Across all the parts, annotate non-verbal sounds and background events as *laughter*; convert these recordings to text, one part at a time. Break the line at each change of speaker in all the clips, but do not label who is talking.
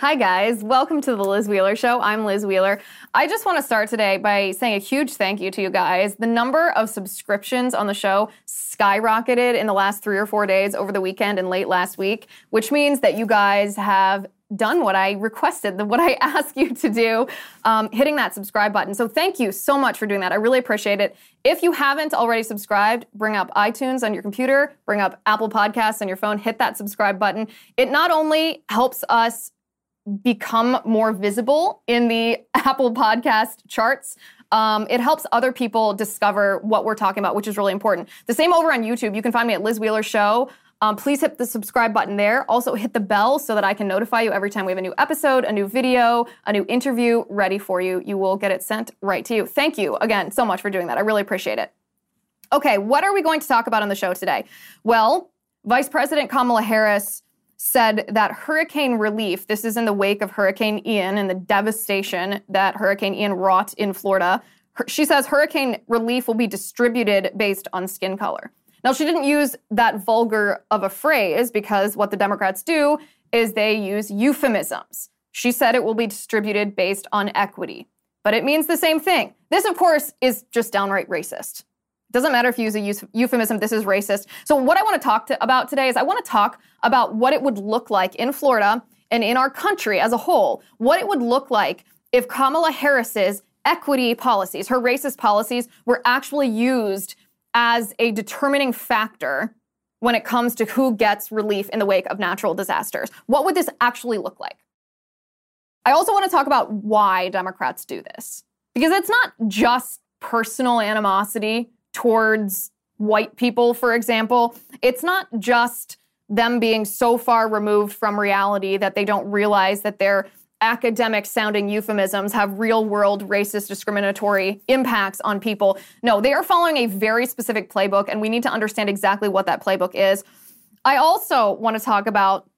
Hi, guys. Welcome to the Liz Wheeler Show. I'm Liz Wheeler. I just want to start today by saying a huge thank you to you guys. The number of subscriptions on the show skyrocketed in the last three or four days over the weekend and late last week, which means that you guys have done what I requested, what I *laughs* asked you to do, um, hitting that subscribe button. So thank you so much for doing that. I really appreciate it. If you haven't already subscribed, bring up iTunes on your computer, bring up Apple Podcasts on your phone, hit that subscribe button. It not only helps us become more visible in the *laughs* Apple Podcast charts. Um, it helps other people discover what we're talking about, which is really important. The same over on YouTube. You can find me at Liz Wheeler Show. Um, please hit the subscribe button there. Also, hit the bell so that I can notify you every time we have a new episode, a new video, a new interview ready for you. You will get it sent right to you. Thank you again so much for doing that. I really appreciate it. Okay, what are we going to talk about on the show today? Well, Vice President Kamala Harris said that hurricane relief, this is in the wake of Hurricane Ian and the devastation that Hurricane Ian wrought in Florida. She says hurricane relief will be distributed based on skin color. Now, she didn't use that vulgar of a phrase because what the Democrats do is they use euphemisms. She said it will be distributed based on equity, but it means the same thing. This, of course, is just downright racist. Doesn't matter if you use a euphemism, this is racist. So, what I want to talk to, about today is I want to talk about what it would look like in Florida and in our country as a whole, what it would look like if Kamala Harris's equity policies, her racist policies, were actually used as a determining factor when it comes to who gets relief in the wake of natural disasters. What would this actually look like? I also want to talk about why Democrats do this. Because it's not just personal animosity towards white people, for example. It's not just them being so far removed from reality that they don't realize that their academic sounding euphemisms have real world racist discriminatory impacts on people. No, they are following a very specific playbook, and we need to understand exactly what that playbook is. I also want to talk about,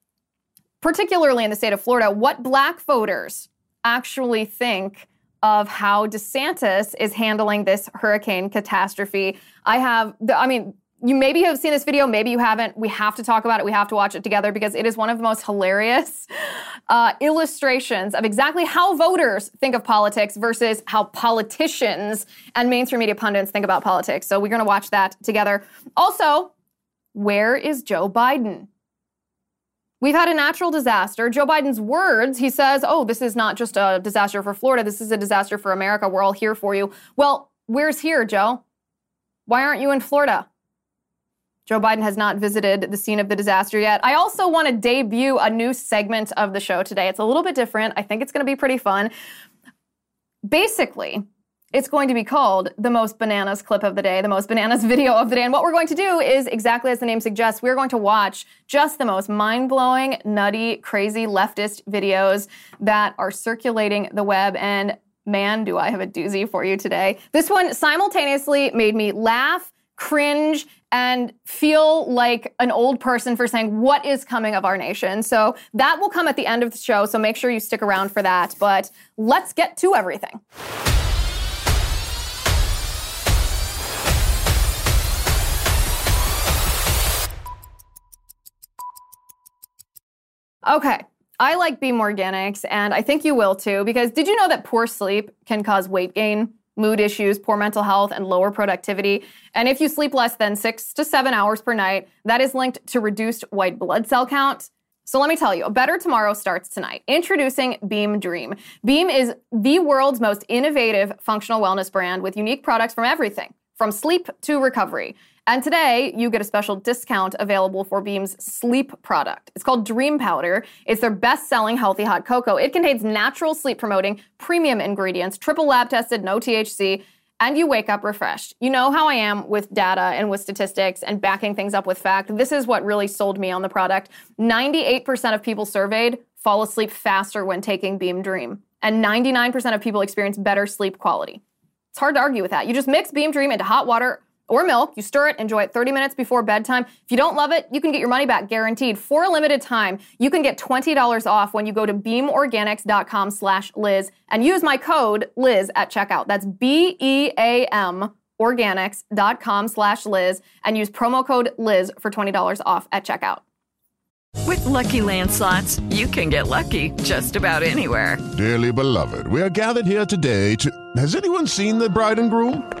particularly in the state of Florida, what black voters actually think of how DeSantis is handling this hurricane catastrophe. I have, I mean, you maybe have seen this video, maybe you haven't. We have to talk about it. We have to watch it together because it is one of the most hilarious *laughs* uh, illustrations of exactly how voters think of politics versus how politicians and mainstream media pundits think about politics. So we're going to watch that together. Also, where is Joe Biden? We've had a natural disaster. Joe Biden's words, he says, oh, this is not just a disaster for Florida, this is a disaster for America. We're all here for you. Well, where's here, Joe? Why aren't you in Florida? Joe Biden has not visited the scene of the disaster yet. I also want to debut a new segment of the show today. It's a little bit different. I think it's going to be pretty fun. Basically, it's going to be called the most bananas clip of the day, the most bananas *laughs* video of the day. And what we're going to do is exactly as the name suggests, we're going to watch just the most mind blowing, nutty, crazy leftist videos that are circulating the web. And man, do I have a doozy for you today. This one simultaneously made me laugh, cringe, and feel like an old person for saying what is coming of our nation. So that will come at the end of the show. So make sure you stick around for that. But let's get to everything. Okay. I like Beam Organics, and I think you will too, because did you know that poor sleep can cause weight gain, mood issues, poor mental health, and lower productivity? And if you sleep less than six to seven hours per night, that is linked to reduced white blood cell count. So let me tell you, a better tomorrow starts tonight. Introducing Beam Dream. Beam is the world's most innovative functional wellness brand with unique products from everything, from sleep to recovery. And today, you get a special discount available for Beam's sleep product. It's called Dream Powder. It's their best selling healthy hot cocoa. It contains natural sleep promoting premium ingredients, triple lab tested, no THC, and you wake up refreshed. You know how I am with data and with statistics and backing things up with fact. This is what really sold me on the product. 98% of people surveyed fall asleep faster when taking Beam Dream, and 99% of people experience better sleep quality. It's hard to argue with that. You just mix Beam Dream into hot water or milk, you stir it, enjoy it 30 minutes before bedtime. If you don't love it, you can get your money back guaranteed. For a limited time, you can get $20 off when you go to beamorganics.com slash Liz and use my code Liz at checkout. That's B-E-A-M organics.com slash Liz and use promo code Liz for $20 off at checkout.
With Lucky Land slots, you can get lucky just about anywhere.
Dearly beloved, we are gathered here today to. Has anyone seen the bride and groom?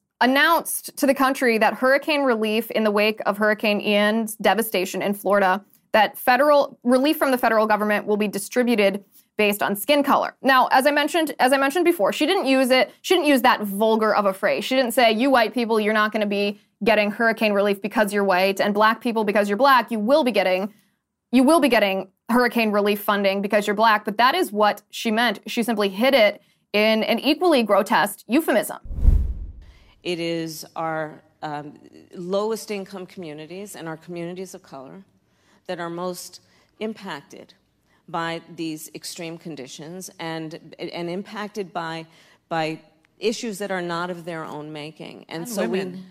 announced to the country that hurricane relief in the wake of Hurricane Ian's devastation in Florida, that federal relief from the federal government will be distributed based on skin color. Now, as I mentioned, as I mentioned before, she didn't use it, she didn't use that vulgar of a phrase. She didn't say, you white people, you're not going to be getting hurricane relief because you're white, and black people because you're black, you will be getting you will be getting hurricane relief funding because you're black, but that is what she meant. She simply hid it in an equally grotesque euphemism.
It is our um, lowest income communities and our communities of color that are most impacted by these extreme conditions and, and impacted by, by issues that are not of their own making. And,
And
so
women.
we.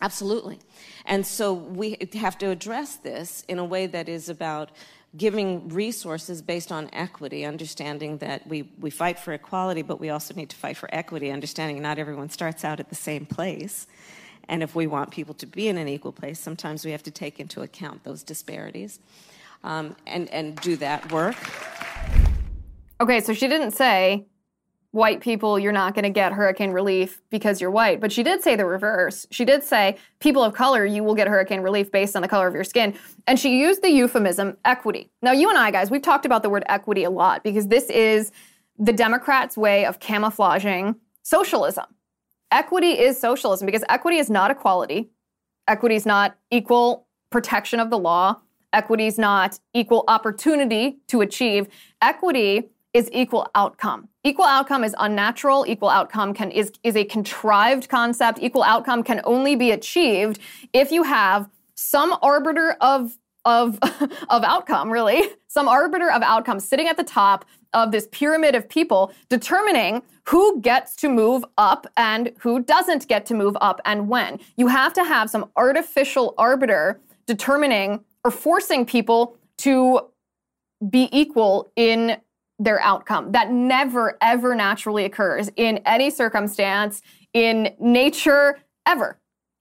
Absolutely. And so we have to address this in a way that is about giving resources based on equity, understanding that we, we fight for equality, but we also need to fight for equity, understanding not everyone starts out at the same place. And if we want people to be in an equal place, sometimes we have to take into account those disparities um, and, and do that work.
Okay, so she didn't say, white people, you're not going to get hurricane relief because you're white. But she did say the reverse. She did say, people of color, you will get hurricane relief based on the color of your skin. And she used the euphemism equity. Now, you and I, guys, we've talked about the word equity a lot because this is the Democrats' way of camouflaging socialism. Equity is socialism because equity is not equality. Equity is not equal protection of the law. Equity is not equal opportunity to achieve. Equity is equal outcome. Equal outcome is unnatural. Equal outcome can is, is a contrived concept. Equal outcome can only be achieved if you have some arbiter of of *laughs* of outcome, really, some arbiter of outcome sitting at the top of this pyramid of people determining who gets to move up and who doesn't get to move up and when. You have to have some artificial arbiter determining or forcing people to be equal in their outcome. That never, ever naturally occurs in any circumstance, in nature, ever.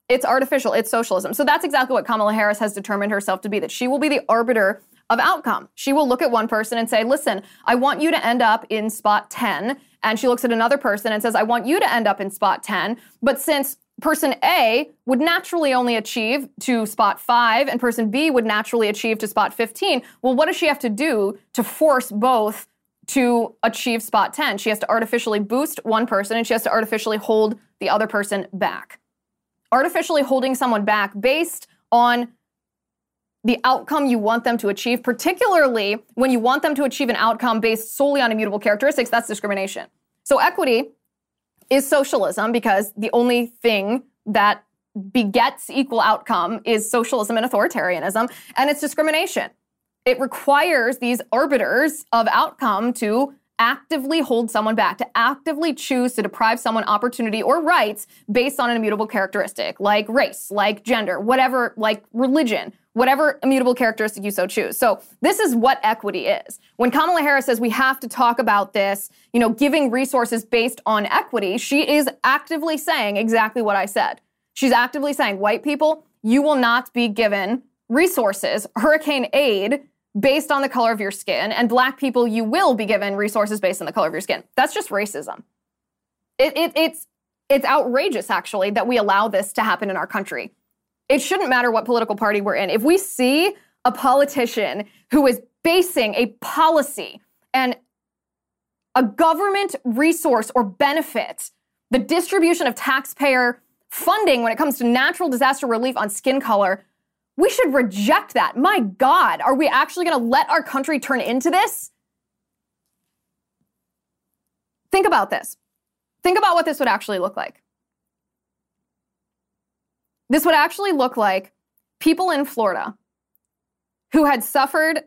It's artificial, it's socialism. So that's exactly what Kamala Harris has determined herself to be that she will be the arbiter of outcome. She will look at one person and say, Listen, I want you to end up in spot 10. And she looks at another person and says, I want you to end up in spot 10. But since person A would naturally only achieve to spot 5 and person B would naturally achieve to spot 15, well, what does she have to do to force both to achieve spot 10? She has to artificially boost one person and she has to artificially hold the other person back. Artificially holding someone back based on the outcome you want them to achieve, particularly when you want them to achieve an outcome based solely on immutable characteristics, that's discrimination. So equity is socialism because the only thing that begets equal outcome is socialism and authoritarianism, and it's discrimination. It requires these arbiters of outcome to actively hold someone back, to actively choose to deprive someone opportunity or rights based on an immutable characteristic, like race, like gender, whatever, like religion, whatever immutable characteristic you so choose. So this is what equity is. When Kamala Harris says we have to talk about this, you know, giving resources based on equity, she is actively saying exactly what I said. She's actively saying, white people, you will not be given resources, hurricane aid, based on the color of your skin, and black people, you will be given resources based on the color of your skin. That's just racism. It, it, it's, it's outrageous, actually, that we allow this to happen in our country. It shouldn't matter what political party we're in. If we see a politician who is basing a policy and a government resource or benefit, the distribution of taxpayer funding when it comes to natural disaster relief on skin color, we should reject that. My God, are we actually going to let our country turn into this? Think about this. Think about what this would actually look like. This would actually look like people in Florida who had suffered,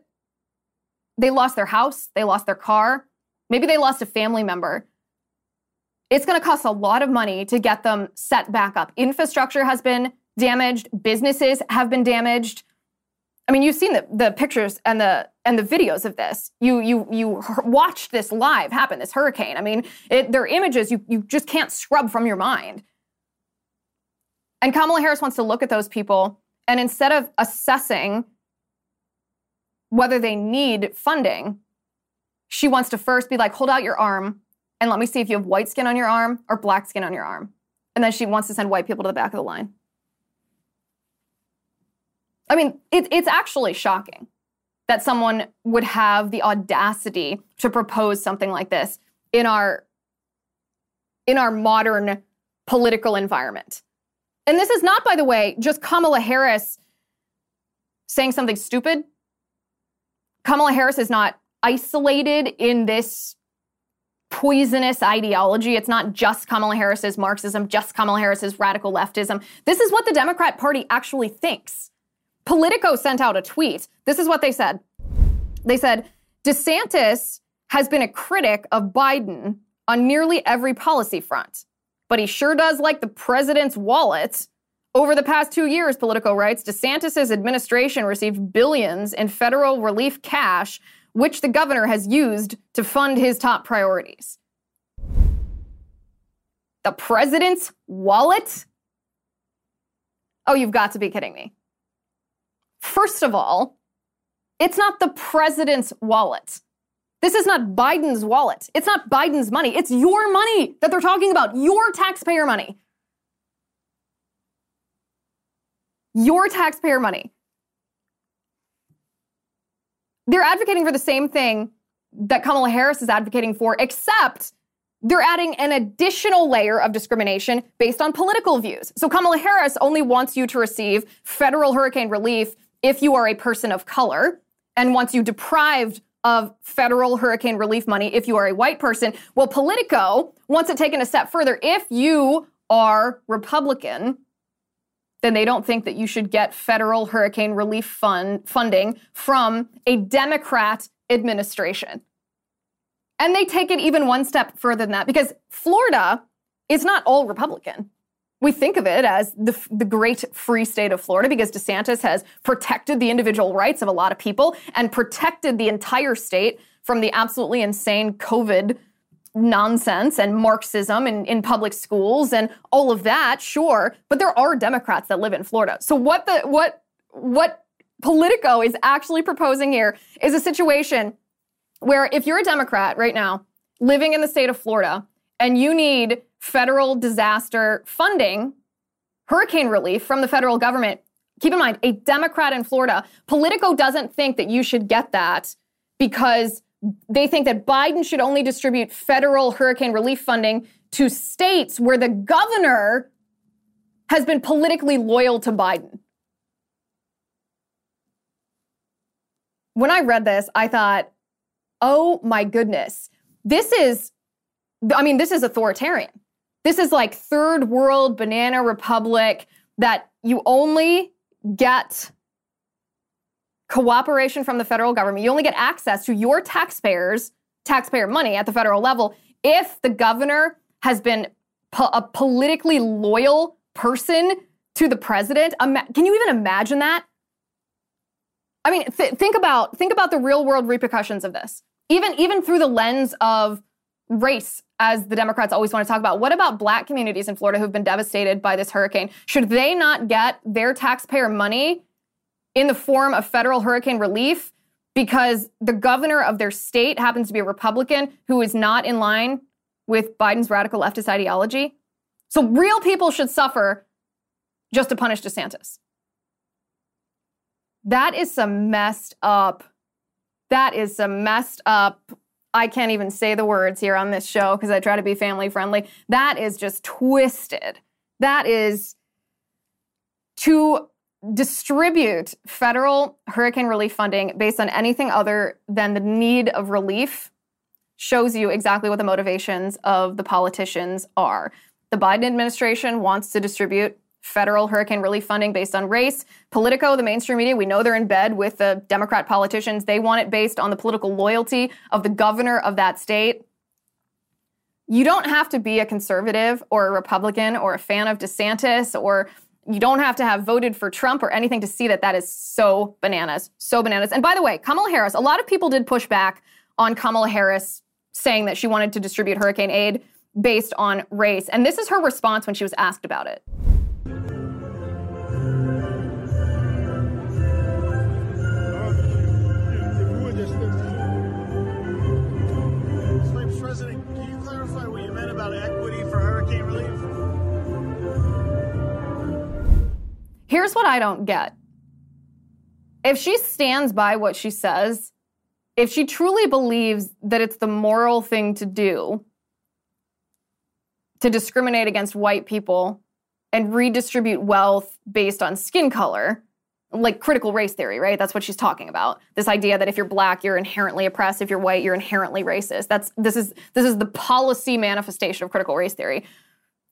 they lost their house, they lost their car, maybe they lost a family member. It's going to cost a lot of money to get them set back up. Infrastructure has been damaged, businesses have been damaged. I mean, you've seen the, the pictures and the and the videos of this. You you you watched this live happen, this hurricane. I mean, it, they're images you you just can't scrub from your mind. And Kamala Harris wants to look at those people and instead of assessing whether they need funding, she wants to first be like, hold out your arm and let me see if you have white skin on your arm or black skin on your arm. And then she wants to send white people to the back of the line. I mean, it, it's actually shocking that someone would have the audacity to propose something like this in our in our modern political environment. And this is not, by the way, just Kamala Harris saying something stupid. Kamala Harris is not isolated in this poisonous ideology. It's not just Kamala Harris's Marxism, just Kamala Harris's radical leftism. This is what the Democrat Party actually thinks. Politico sent out a tweet. This is what they said. They said, DeSantis has been a critic of Biden on nearly every policy front, but he sure does like the president's wallet. Over the past two years, Politico writes, DeSantis' administration received billions in federal relief cash, which the governor has used to fund his top priorities. The president's wallet? Oh, you've got to be kidding me. First of all, it's not the president's wallet. This is not Biden's wallet. It's not Biden's money. It's your money that they're talking about, your taxpayer money. Your taxpayer money. They're advocating for the same thing that Kamala Harris is advocating for, except they're adding an additional layer of discrimination based on political views. So Kamala Harris only wants you to receive federal hurricane relief if you are a person of color and wants you deprived of federal hurricane relief money if you are a white person. Well, Politico wants it taken a step further. If you are Republican, then they don't think that you should get federal hurricane relief fund funding from a Democrat administration. And they take it even one step further than that because Florida is not all Republican we think of it as the, the great free state of Florida because DeSantis has protected the individual rights of a lot of people and protected the entire state from the absolutely insane COVID nonsense and Marxism in, in public schools and all of that, sure. But there are Democrats that live in Florida. So what the what what Politico is actually proposing here is a situation where if you're a Democrat right now living in the state of Florida and you need federal disaster funding, hurricane relief from the federal government. Keep in mind, a Democrat in Florida, Politico doesn't think that you should get that because they think that Biden should only distribute federal hurricane relief funding to states where the governor has been politically loyal to Biden. When I read this, I thought, oh my goodness, this is, I mean, this is authoritarian. This is like third world banana republic that you only get cooperation from the federal government. You only get access to your taxpayers, taxpayer money at the federal level if the governor has been po- a politically loyal person to the president. Ima- can you even imagine that? I mean, th- think about think about the real world repercussions of this. Even even through the lens of race as the Democrats always want to talk about. What about black communities in Florida who've been devastated by this hurricane? Should they not get their taxpayer money in the form of federal hurricane relief because the governor of their state happens to be a Republican who is not in line with Biden's radical leftist ideology? So real people should suffer just to punish DeSantis. That is some messed up. That is some messed up I can't even say the words here on this show because I try to be family friendly. That is just twisted. That is to distribute federal hurricane relief funding based on anything other than the need of relief shows you exactly what the motivations of the politicians are. The Biden administration wants to distribute federal hurricane relief funding based on race. Politico, the mainstream media, we know they're in bed with the Democrat politicians. They want it based on the political loyalty of the governor of that state. You don't have to be a conservative or a Republican or a fan of DeSantis or you don't have to have voted for Trump or anything to see that that is so bananas, so bananas. And by the way, Kamala Harris, a lot of people did push back on Kamala Harris saying that she wanted to distribute hurricane aid based on race. And this is her response when she was asked about it. Here's what I don't get. If she stands by what she says, if she truly believes that it's the moral thing to do to discriminate against white people and redistribute wealth based on skin color, like critical race theory, right? That's what she's talking about. This idea that if you're black, you're inherently oppressed, if you're white, you're inherently racist. That's this is this is the policy manifestation of critical race theory.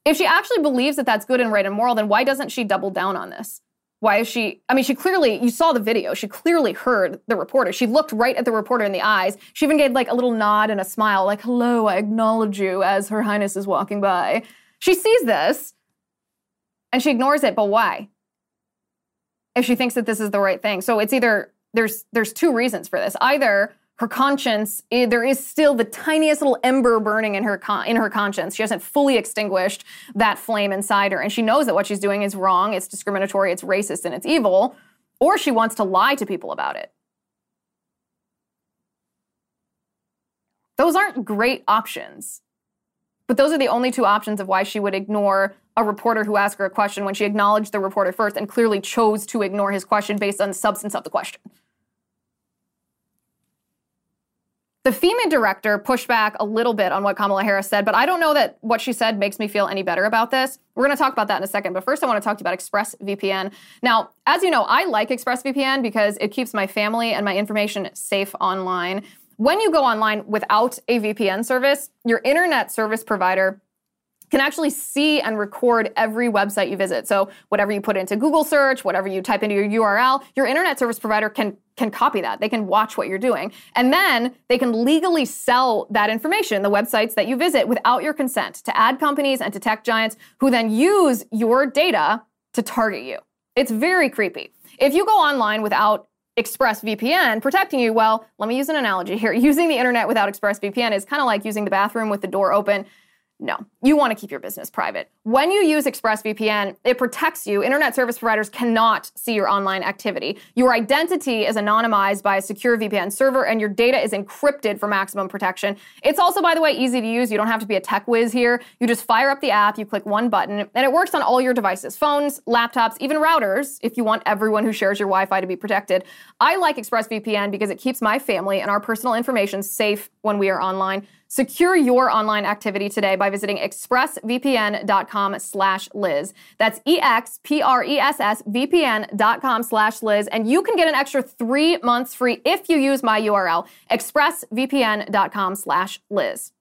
If she actually believes that that's good and right and moral, then why doesn't she double down on this? Why is she? I mean, she clearly, you saw the video. She clearly heard the reporter. She looked right at the reporter in the eyes. She even gave like a little nod and a smile, like, hello, I acknowledge you as Her Highness is walking by. She sees this and she ignores it, but why? If she thinks that this is the right thing. So it's either, there's, there's two reasons for this. Either her conscience eh, there is still the tiniest little ember burning in her con- in her conscience. She hasn't fully extinguished that flame inside her and she knows that what she's doing is wrong it's discriminatory it's racist and it's evil or she wants to lie to people about it. Those aren't great options but those are the only two options of why she would ignore a reporter who asked her a question when she acknowledged the reporter first and clearly chose to ignore his question based on the substance of the question The FEMA director pushed back a little bit on what Kamala Harris said, but I don't know that what she said makes me feel any better about this. We're going to talk about that in a second, but first I want to talk to you about ExpressVPN. Now, as you know, I like ExpressVPN because it keeps my family and my information safe online. When you go online without a VPN service, your internet service provider can actually see and record every website you visit. So whatever you put into Google search, whatever you type into your URL, your internet service provider can can copy that. They can watch what you're doing. And then they can legally sell that information, the websites that you visit without your consent to ad companies and to tech giants who then use your data to target you. It's very creepy. If you go online without ExpressVPN protecting you, well, let me use an analogy here. *laughs* Using the internet without ExpressVPN is kind of like using the bathroom with the door open. No, you want to keep your business private. When you use ExpressVPN, it protects you. Internet service providers cannot see your online activity. Your identity is anonymized by a secure VPN server, and your data is encrypted for maximum protection. It's also, by the way, easy to use. You don't have to be a tech whiz here. You just fire up the app, you click one button, and it works on all your devices phones, laptops, even routers, if you want everyone who shares your Wi Fi to be protected. I like ExpressVPN because it keeps my family and our personal information safe when we are online. Secure your online activity today by visiting expressvpn.com slash Liz. That's E-X-P-R-E-S-S-V-P-N.com slash Liz. And you can get an extra three months free if you use my URL, expressvpn.com slash Liz.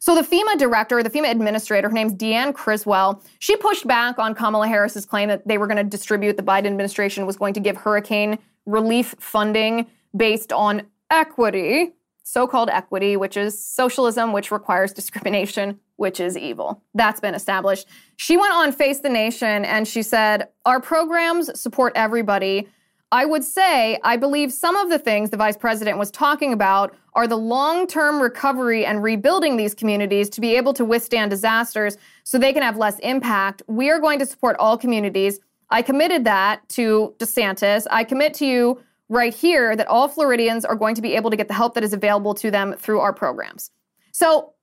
So the FEMA director, the FEMA administrator, her name's Deanne Criswell, she pushed back on Kamala Harris's claim that they were going to distribute, the Biden administration was going to give hurricane relief funding based on equity so called equity, which is socialism, which requires *laughs* discrimination, which is evil. That's been established. She went on Face the Nation and she said, Our programs support everybody. I would say I believe some of the things the vice president was talking about are the long term recovery and rebuilding these communities to be able to withstand disasters so they can have less impact. We are going to support all communities. I committed that to DeSantis. I commit to you right here that all Floridians are going to be able to get the help that is available to them through our programs. So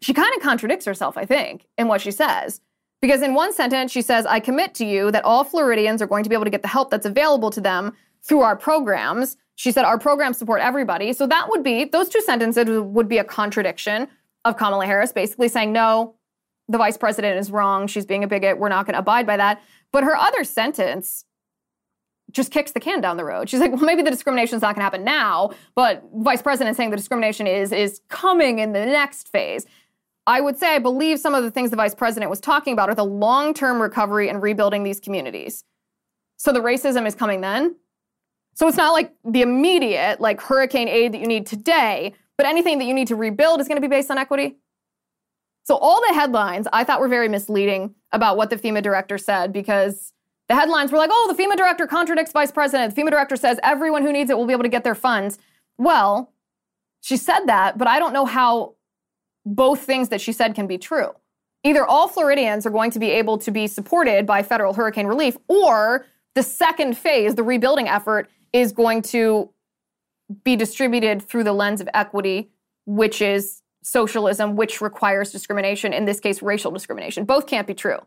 she kind of contradicts herself, I think, in what she says. Because in one sentence, she says, I commit to you that all Floridians are going to be able to get the help that's available to them through our programs. She said, Our programs support everybody. So that would be, those two sentences would be a contradiction of Kamala Harris, basically saying, No, the vice president is wrong. She's being a bigot. We're not going to abide by that. But her other sentence just kicks the can down the road. She's like, well, maybe the discrimination is not going to happen now, but vice president saying the discrimination is is coming in the next phase. I would say I believe some of the things the vice president was talking about are the long-term recovery and rebuilding these communities. So the racism is coming then. So it's not like the immediate like hurricane aid that you need today, but anything that you need to rebuild is going to be based on equity. So all the headlines I thought were very misleading about what the FEMA director said because the headlines were like, oh, the FEMA director contradicts vice president. The FEMA director says everyone who needs it will be able to get their funds. Well, she said that, but I don't know how both things that she said can be true. Either all Floridians are going to be able to be supported by federal hurricane relief, or the second phase, the rebuilding effort, is going to be distributed through the lens of equity, which is socialism, which requires discrimination, in this case, racial discrimination. Both can't be true.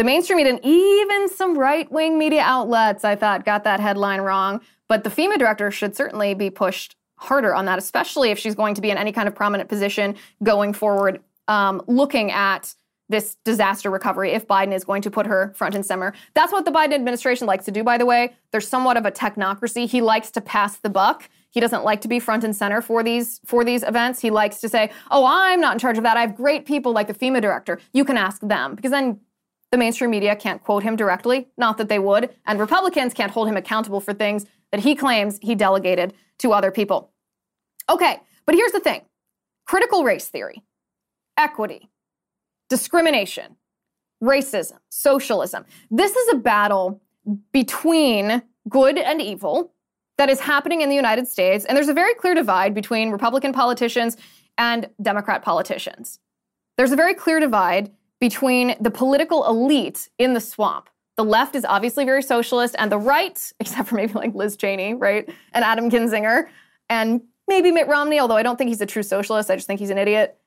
The mainstream media and even some right wing media outlets, I thought, got that headline wrong. But the FEMA director should certainly be pushed harder on that, especially if she's going to be in any kind of prominent position going forward, um, looking at this disaster recovery if Biden is going to put her front and center. That's what the Biden administration likes to do, by the way. They're somewhat of a technocracy. He likes to pass the buck. He doesn't like to be front and center for these for these events. He likes to say, "Oh, I'm not in charge of that. I have great people like the FEMA director. You can ask them." Because then the mainstream media can't quote him directly, not that they would, and Republicans can't hold him accountable for things that he claims he delegated to other people. Okay, but here's the thing critical race theory, equity, discrimination, racism, socialism. This is a battle between good and evil that is happening in the United States, and there's a very clear divide between Republican politicians and Democrat politicians. There's a very clear divide between the political elite in the swamp. The left is obviously very socialist, and the right, *laughs* except for maybe like Liz Cheney, right, and Adam Kinzinger, and maybe Mitt Romney, although I don't think he's a true socialist, I just think he's an idiot.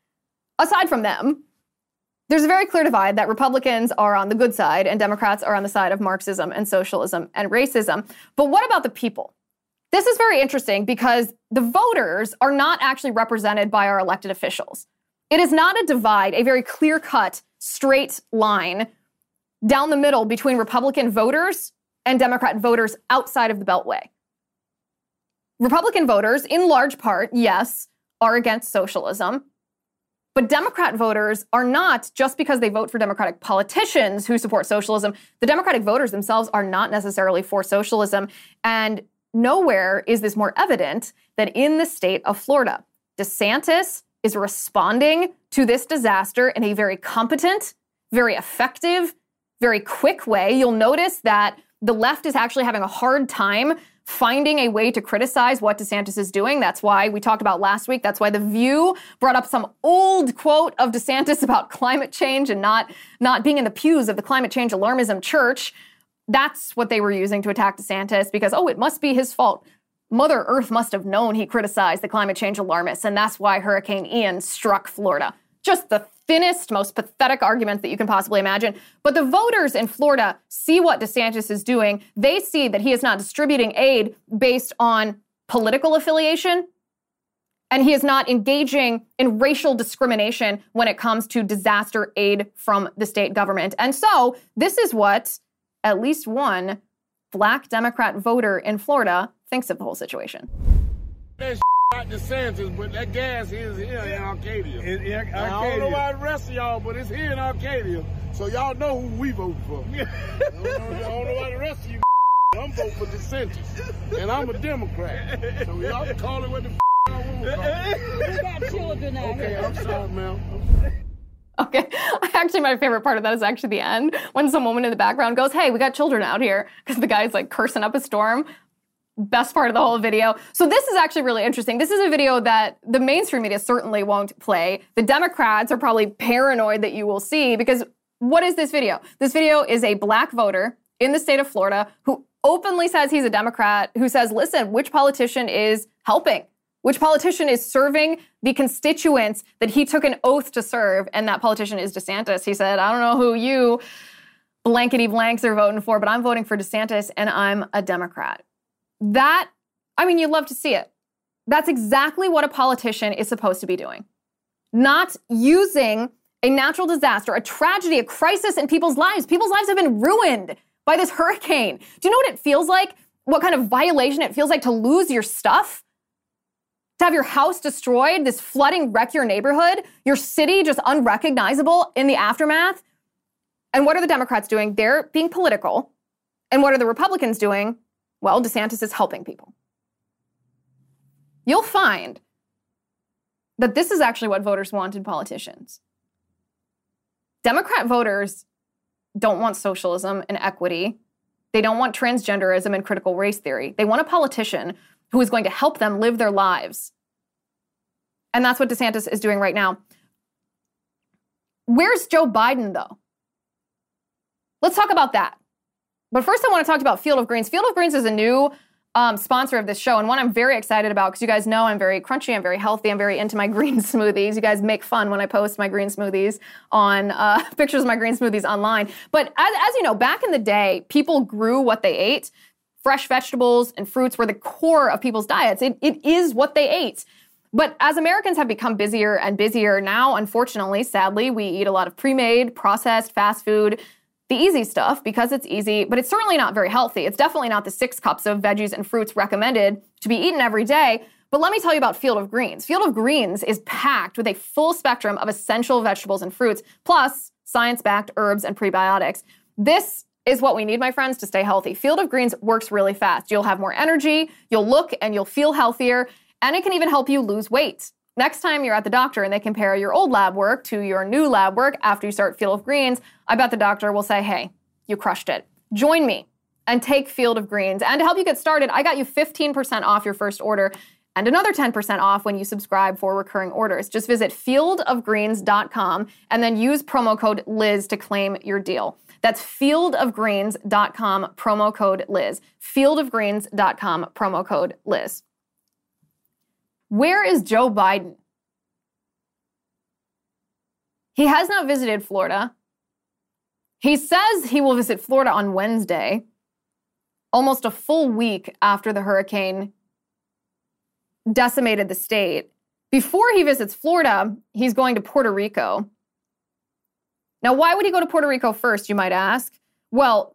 Aside from them, there's a very clear divide that Republicans are on the good side and Democrats are on the side of Marxism and socialism and racism. But what about the people? This is very interesting because the voters are not actually represented by our elected officials. It is not a divide, a very clear cut, straight line down the middle between Republican voters and Democrat voters outside of the Beltway. Republican voters, in large part, yes, are against socialism. But Democrat voters are not just because they vote for Democratic politicians who support socialism. The Democratic voters themselves are not necessarily for socialism. And nowhere is this more evident than in the state of Florida. DeSantis is responding to this disaster in a very competent, very effective, very quick way. You'll notice that the left is actually having a hard time finding a way to criticize what DeSantis is doing. That's why we talked about last week. That's why The View brought up some old quote of DeSantis *laughs* about climate change and not, not being in the pews of the climate change alarmism church. That's what they were using to attack DeSantis because, oh, it must be his fault. Mother Earth must have known he criticized the climate change alarmists, and that's why Hurricane Ian struck Florida. Just the thinnest, most pathetic argument that you can possibly imagine. But the voters in Florida see what DeSantis is doing. They see that he is not distributing aid based on political affiliation, and he is not engaging in racial discrimination when it comes to disaster aid from the state government. And so, this is what at least one black Democrat voter in Florida thinks of the whole situation.
That not DeSantis, but that gas is here in Arcadia. In, in Arcadia. I don't know about the rest of y'all, but it's here in Arcadia. So y'all know who we vote for. *laughs* I, don't know, I don't know about the rest of you. *laughs* I'm voting for DeSantis. And I'm a Democrat. So y'all can call it what the *laughs* y'all want to call it.
children out here.
Okay, I'm sorry, ma'am.
Okay. Actually, my favorite part of that is actually the end when some woman in the background goes, Hey, we got children out here. Because the guy's like cursing up a storm best part of the whole video. So this is actually really interesting. This is a video that the mainstream media certainly won't play. The Democrats are probably paranoid that you will see because what is this video? This video is a black voter in the state of Florida who openly says he's a Democrat, who says, listen, which politician is helping? Which politician is serving the constituents that he took an oath to serve? And that politician is DeSantis. He said, I don't know who you blankety blanks are voting for, but I'm voting for DeSantis and I'm a Democrat That, I mean, you love to see it. That's exactly what a politician is supposed to be doing. Not using a natural disaster, a tragedy, a crisis in people's lives. People's lives have been ruined by this hurricane. Do you know what it feels like? What kind of violation it feels like to lose your stuff? To have your house destroyed, this flooding wreck your neighborhood, your city just unrecognizable in the aftermath? And what are the Democrats doing? They're being political. And what are the Republicans doing? Well, DeSantis is helping people. You'll find that this is actually what voters want in politicians. Democrat voters don't want socialism and equity. They don't want transgenderism and critical race theory. They want a politician who is going to help them live their lives. And that's what DeSantis is doing right now. Where's Joe Biden, though? Let's talk about that. But first, I want to talk about Field of Greens. Field of Greens is a new um, sponsor of this show, and one I'm very excited about because you guys know I'm very crunchy, I'm very healthy, I'm very into my *laughs* green smoothies. You guys make fun when I post my green smoothies on uh, *laughs* pictures of my green smoothies online. But as, as you know, back in the day, people grew what they ate. Fresh vegetables and fruits were the core of people's diets. It, it is what they ate. But as Americans have become busier and busier now, unfortunately, sadly, we eat a lot of pre made, processed, fast food the easy stuff because it's easy, but it's certainly not very healthy. It's definitely not the six cups of veggies and fruits recommended to be eaten every day. But let me tell you about Field of Greens. Field of Greens is packed with a full spectrum of essential vegetables and fruits, plus science backed herbs and prebiotics. This is what we need, my friends, to stay healthy. Field of Greens works really fast. You'll have more energy, you'll look and you'll feel healthier, and it can even help you lose weight. Next time you're at the doctor and they compare your old lab work to your new lab work after you start Field of Greens, I bet the doctor will say, hey, you crushed it. Join me and take Field of Greens. And to help you get started, I got you 15% off your first order and another 10% off when you subscribe for recurring orders. Just visit fieldofgreens.com and then use promo code Liz to claim your deal. That's fieldofgreens.com, promo code Liz. Fieldofgreens.com, promo code Liz. Where is Joe Biden? He has not visited Florida. He says he will visit Florida on Wednesday, almost a full week after the hurricane decimated the state. Before he visits Florida, he's going to Puerto Rico. Now, why would he go to Puerto Rico first, you might ask? Well,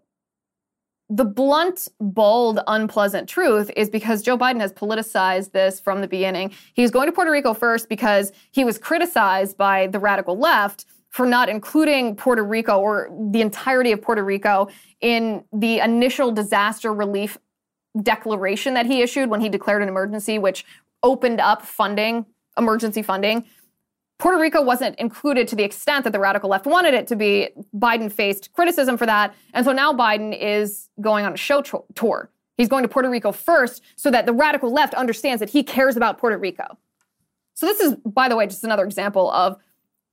the blunt, bold, unpleasant truth is because Joe Biden has politicized this from the beginning. He was going to Puerto Rico first because he was criticized by the radical left for not including Puerto Rico or the entirety of Puerto Rico in the initial disaster relief declaration that he issued when he declared an emergency, which opened up funding, emergency funding Puerto Rico wasn't included to the extent that the radical left wanted it to be. Biden faced criticism for that. And so now Biden is going on a show to- tour. He's going to Puerto Rico first so that the radical left understands that he cares about Puerto Rico. So this is, by the way, just another example of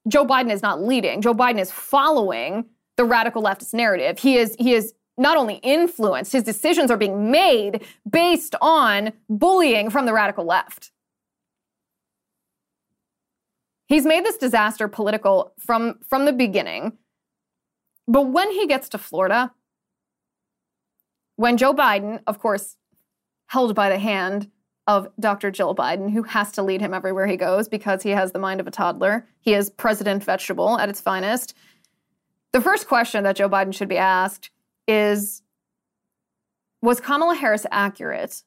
Joe Biden is not leading. Joe Biden is following the radical leftist narrative. He is, he is not only influenced, his decisions are being made based on bullying from the radical left. He's made this disaster political from, from the beginning. But when he gets to Florida, when Joe Biden, of course, held by the hand of Dr. Jill Biden, who has to lead him everywhere he goes because he has the mind of a toddler, he is President Vegetable at its finest. The first question that Joe Biden should be asked is Was Kamala Harris accurate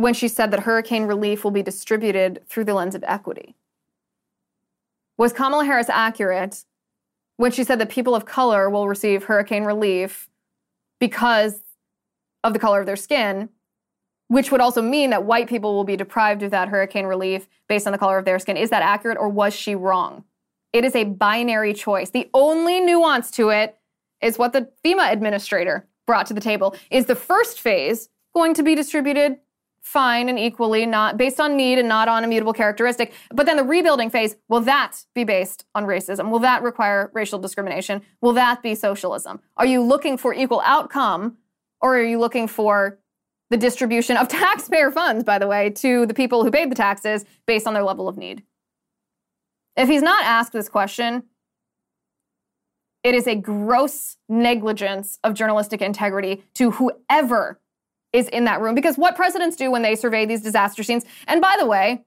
when she said that hurricane relief will be distributed through the lens of equity? Was Kamala Harris accurate when she said that people of color will receive hurricane relief because of the color of their skin, which would also mean that white people will be deprived of that hurricane relief based on the color of their skin? Is that accurate or was she wrong? It is a binary choice. The only nuance to it is what the FEMA administrator brought to the table. Is the first phase going to be distributed fine and equally, not based on need and not on immutable characteristic. But then the rebuilding phase, will that be based on racism? Will that require racial discrimination? Will that be socialism? Are you looking for equal outcome or are you looking for the distribution of *laughs* taxpayer funds, by the way, to the people who paid the taxes based on their level of need? If he's not asked this question, it is a gross negligence of journalistic integrity to whoever is in that room because what presidents do when they survey these disaster scenes, and by the way,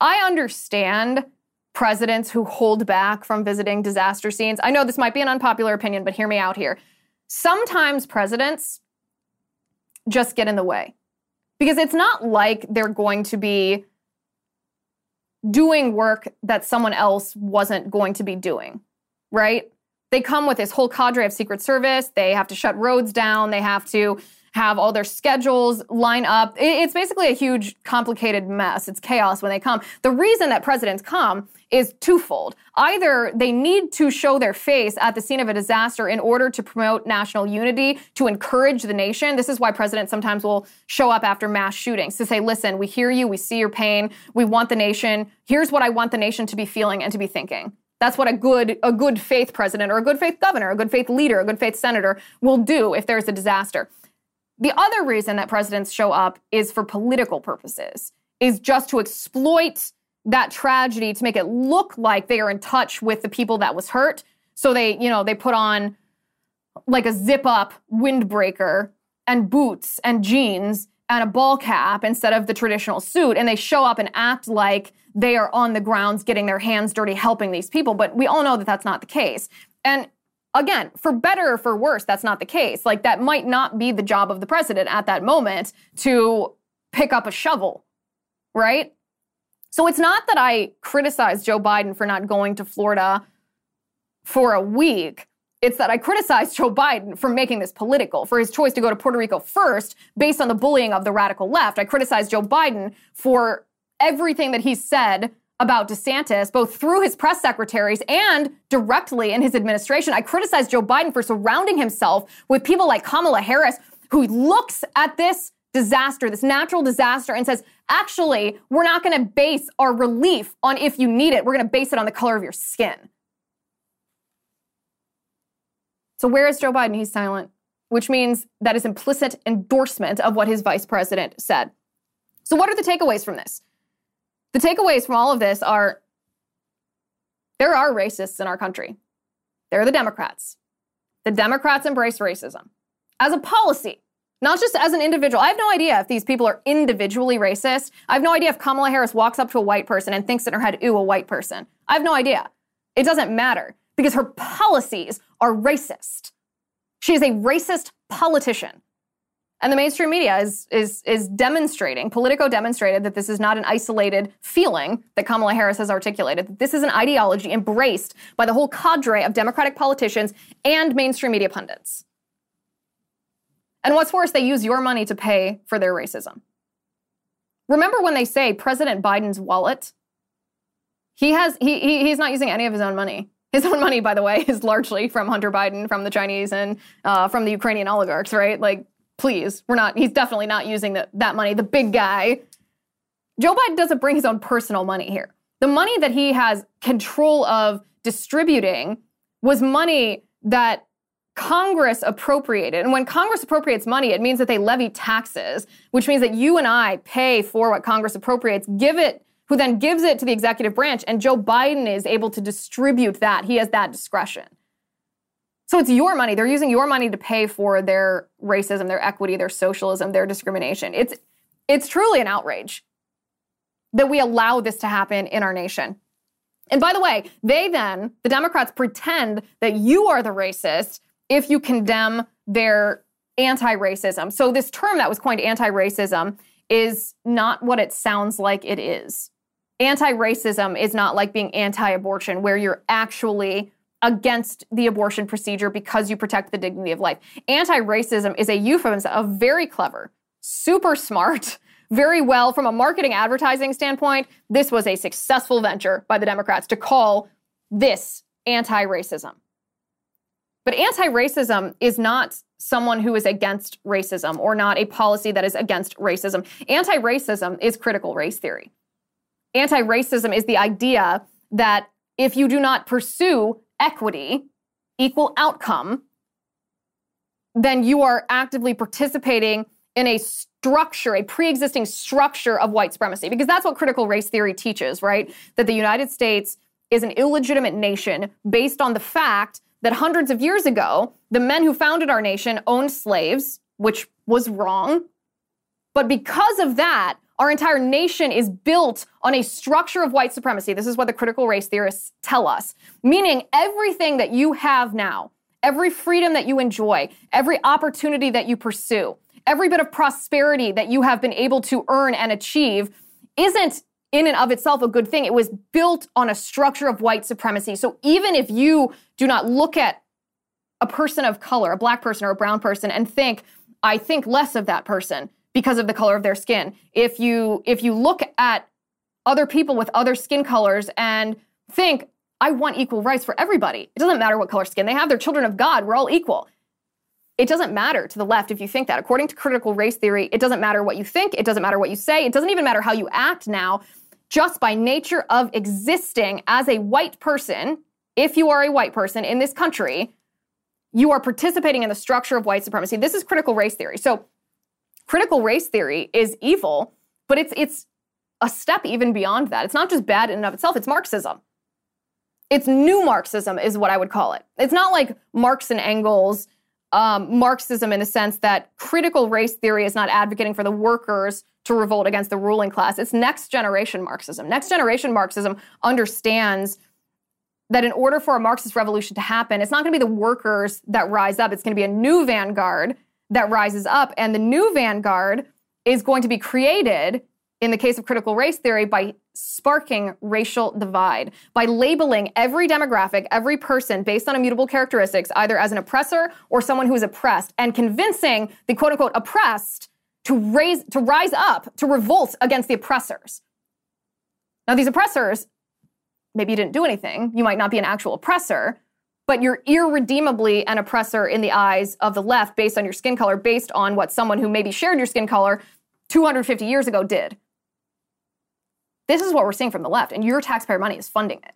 I understand presidents who hold back from visiting disaster scenes. I know this might be an unpopular opinion, but hear me out here. Sometimes presidents just get in the way because it's not like they're going to be doing work that someone else wasn't going to be doing, right? They come with this whole cadre of Secret Service. They have to shut roads down. They have to have all their schedules line up. It's basically a huge, complicated mess. It's chaos when they come. The reason that presidents come is twofold. Either they need to show their face at the scene of a disaster in order to promote national unity, to encourage the nation. This is why presidents sometimes will show up after mass shootings to say, listen, we hear you, we see your pain, we want the nation. Here's what I want the nation to be feeling and to be thinking. That's what a good a good faith president or a good faith governor, a good faith leader, a good faith senator will do if there's a disaster. The other reason that presidents show up is for political purposes, is just to exploit that tragedy to make it look like they are in touch with the people that was hurt. So they, you know, they put on like a zip up windbreaker and boots and jeans and a ball cap instead of the traditional suit. And they show up and act like they are on the grounds getting their hands dirty helping these people. But we all know that that's not the case. And again, for better or for worse, that's not the case. Like, that might not be the job of the president at that moment to pick up a shovel, right? So it's not that I criticize Joe Biden for not going to Florida for a week. It's that I criticize Joe Biden for making this political, for his choice to go to Puerto Rico first based on the bullying of the radical left. I criticize Joe Biden for everything that he said about DeSantis, both through his press secretaries and directly in his administration. I criticized Joe Biden for surrounding himself with people like Kamala Harris, who looks at this disaster, this natural disaster, and says, actually, we're not going to base our relief on if you need it. We're going to base it on the color of your skin. So, where is Joe Biden? He's silent, which means that is implicit endorsement of what his vice president said. So, what are the takeaways from this? The takeaways from all of this are there are racists in our country. They're the Democrats. The Democrats embrace racism as a policy, not just as an individual. I have no idea if these people are individually racist. I have no idea if Kamala Harris walks up to a white person and thinks in her head, ooh, a white person. I have no idea. It doesn't matter because her policies are racist. She is a racist politician. And the mainstream media is, is, is demonstrating, Politico demonstrated that this is not an isolated feeling that Kamala Harris has articulated, that this is an ideology embraced by the whole cadre of Democratic politicians and mainstream media pundits. And what's worse, they use your money to pay for their racism. Remember when they say President Biden's wallet? He has he, he he's not using any of his own money. His own money, by the way, *laughs* is largely from Hunter Biden, from the Chinese, and uh, from the Ukrainian oligarchs, right? Like please, we're not, he's definitely not using the, that money. The big guy. Joe Biden doesn't bring his own personal money here. The money that he has control of distributing was money that Congress appropriated. And when Congress appropriates money, it means that they levy taxes, which means that you and I pay for what Congress appropriates, give it, who then gives it to the executive branch, and Joe Biden is able to distribute that. He has that discretion. So it's your money. They're using your money to pay for their racism, their equity, their socialism, their discrimination. It's it's truly an outrage that we allow this to happen in our nation. And by the way, they then, the Democrats pretend that you are the racist if you condemn their anti-racism. So this term that was coined anti-racism is not what it sounds like it is. Anti-racism is not like being anti-abortion where you're actually against the abortion procedure because you protect the dignity of life. Anti racism is a euphemism of very clever, super smart, *laughs* very well from a marketing advertising standpoint. This was a successful venture by the Democrats to call this anti racism. But anti racism is not someone who is against racism or not a policy that is against racism. Anti racism is critical race theory. Anti racism is the idea that if you do not pursue equity, equal outcome, then you are actively participating in a structure, a pre existing structure of white supremacy. Because that's what critical race theory teaches, right? That the United States is an illegitimate nation based on the fact that hundreds of years ago, the men who founded our nation owned slaves, which was wrong. But because of that, our entire nation is built on a structure of white supremacy. This is what the critical race theorists tell us. Meaning everything that you have now, every freedom that you enjoy, every opportunity that you pursue, every bit of prosperity that you have been able to earn and achieve isn't in and of itself a good thing. It was built on a structure of white supremacy. So even if you do not look at a person of color, a black person or a brown person, and think, I think less of that person because of the color of their skin. If you if you look at other people with other skin colors and think, I want equal rights for everybody. It doesn't matter what color skin they have. They're children of God. We're all equal. It doesn't matter to the left if you think that. According to critical race theory, it doesn't matter what you think. It doesn't matter what you say. It doesn't even matter how you act now. Just by nature of existing as a white person, if you are a white person in this country, you are participating in the structure of white supremacy. This is critical race theory. So, critical race theory is evil, but it's it's a step even beyond that. It's not just bad in and of itself, it's Marxism. It's new Marxism, is what I would call it. It's not like Marx and Engels um, Marxism in the sense that critical race theory is not advocating for the workers to revolt against the ruling class. It's next generation Marxism. Next generation Marxism understands that in order for a Marxist revolution to happen, it's not going to be the workers that rise up. It's going to be a new vanguard that rises up. And the new vanguard is going to be created, in the case of critical race theory, by sparking racial divide, by labeling every demographic, every person based on immutable characteristics, either as an oppressor or someone who is oppressed, and convincing the quote unquote oppressed to raise to rise up, to revolt against the oppressors. Now, these oppressors maybe you didn't do anything. You might not be an actual oppressor, but you're irredeemably an oppressor in the eyes of the left based on your skin color, based on what someone who maybe shared your skin color 250 years ago did. This is what we're seeing from the left, and your taxpayer money is funding it.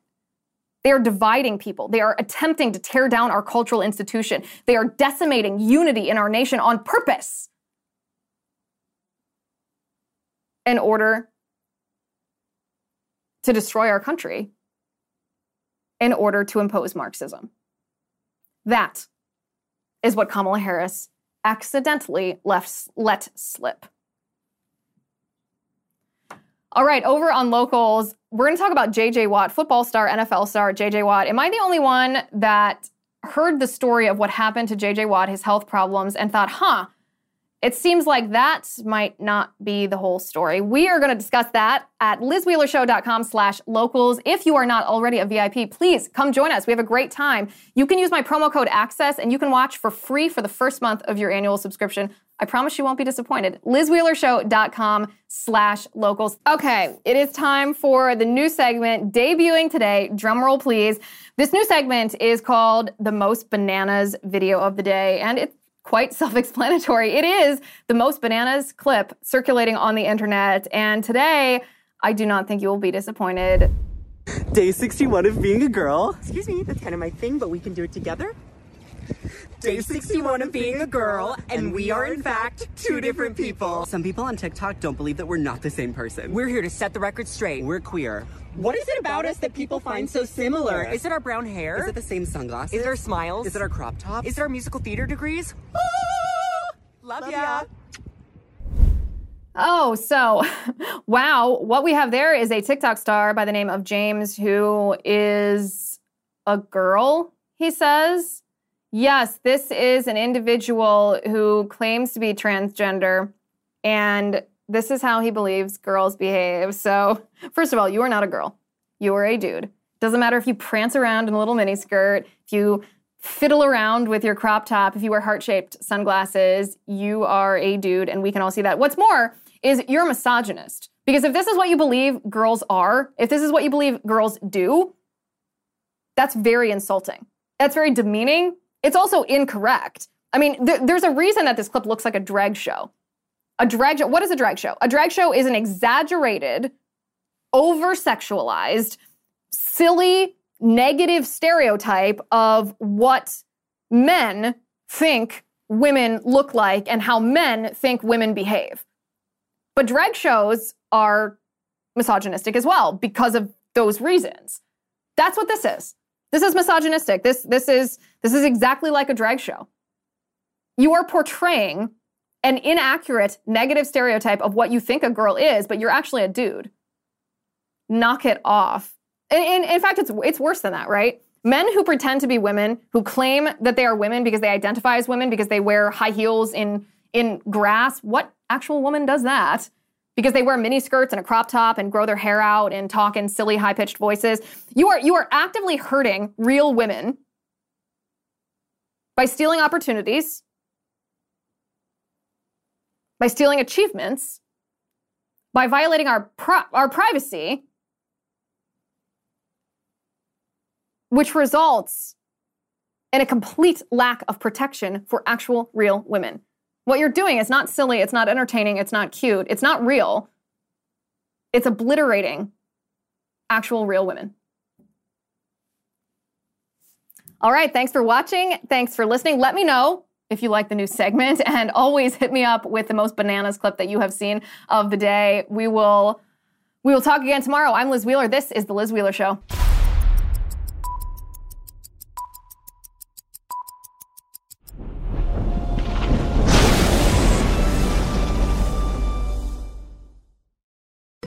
They are dividing people. They are attempting to tear down our cultural institution. They are decimating unity in our nation on purpose in order to destroy our country in order to impose Marxism. That is what Kamala Harris accidentally left, let slip. All right, over on locals, we're going to talk about JJ Watt, football star, NFL star JJ Watt. Am I the only one that heard the story of what happened to JJ Watt, his health problems, and thought, huh, it seems like that might not be the whole story. We are going to discuss that at lizwheelershow.com slash locals. If you are not already a VIP, please come join us. We have a great time. You can use my promo code ACCESS and you can watch for free for the first month of your annual subscription. I promise you won't be disappointed. lizwheelershow.com slash locals. Okay, it is time for the new segment debuting today. Drumroll, please. This new segment is called The Most Bananas Video of the Day, and it's quite *laughs* self explanatory. It is the most bananas clip circulating on the internet. And today, I do not think you will be disappointed.
Day 61 of being a girl. Excuse me, that's kind of my thing, but we can do it together. Day 61 of being a girl, and we are in fact two different people. Some people on TikTok don't believe that we're not the same person. We're here to set the record straight. We're queer. What is it about us that people find so similar? Is it our brown hair? Is it the same sunglasses? Is it our smiles? Is it our crop top? Is it our musical theater degrees? Ah! Love, Love ya.
Oh, so *laughs* wow. What we have there is a TikTok star by the name of James who is a girl, he says. Yes, this is an individual who claims to be transgender, and this is how he believes girls behave. So, first of all, you are not a girl. You are a dude. Doesn't matter if you prance around in a little miniskirt, if you fiddle around with your crop top, if you wear heart shaped sunglasses, you are a dude, and we can all see that. What's more is you're a misogynist. Because if this is what you believe girls are, if this is what you believe girls do, that's very insulting. That's very demeaning it's also incorrect. I mean, th- there's a reason that this clip looks like a drag show. A drag show, what is a drag show? A drag show is an exaggerated, over sexualized, silly, negative stereotype of what men think women look like and how men think women behave. But drag shows are misogynistic as well because of those reasons. That's what this is. This is misogynistic. This this is this is exactly like a drag show. You are portraying an inaccurate negative stereotype of what you think a girl is, but you're actually a dude. Knock it off. And, and in fact, it's it's worse than that, right? Men who pretend to be women, who claim that they are women because they identify as women because they wear high heels in in grass. What actual woman does that? Because they wear mini skirts and a crop top and grow their hair out and talk in silly high pitched voices. You are you are actively hurting real women by stealing opportunities, by stealing achievements, by violating our pri- our privacy, which results in a complete lack of protection for actual real women. What you're doing is not silly, it's not entertaining, it's not cute, it's not real. It's obliterating actual real women. All right, thanks for watching. Thanks for listening. Let me know if you like the new segment *laughs* and always hit me up with the most bananas clip that you have seen of the day. We will we will talk again tomorrow. I'm Liz Wheeler. This is the Liz Wheeler show.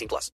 18 plus.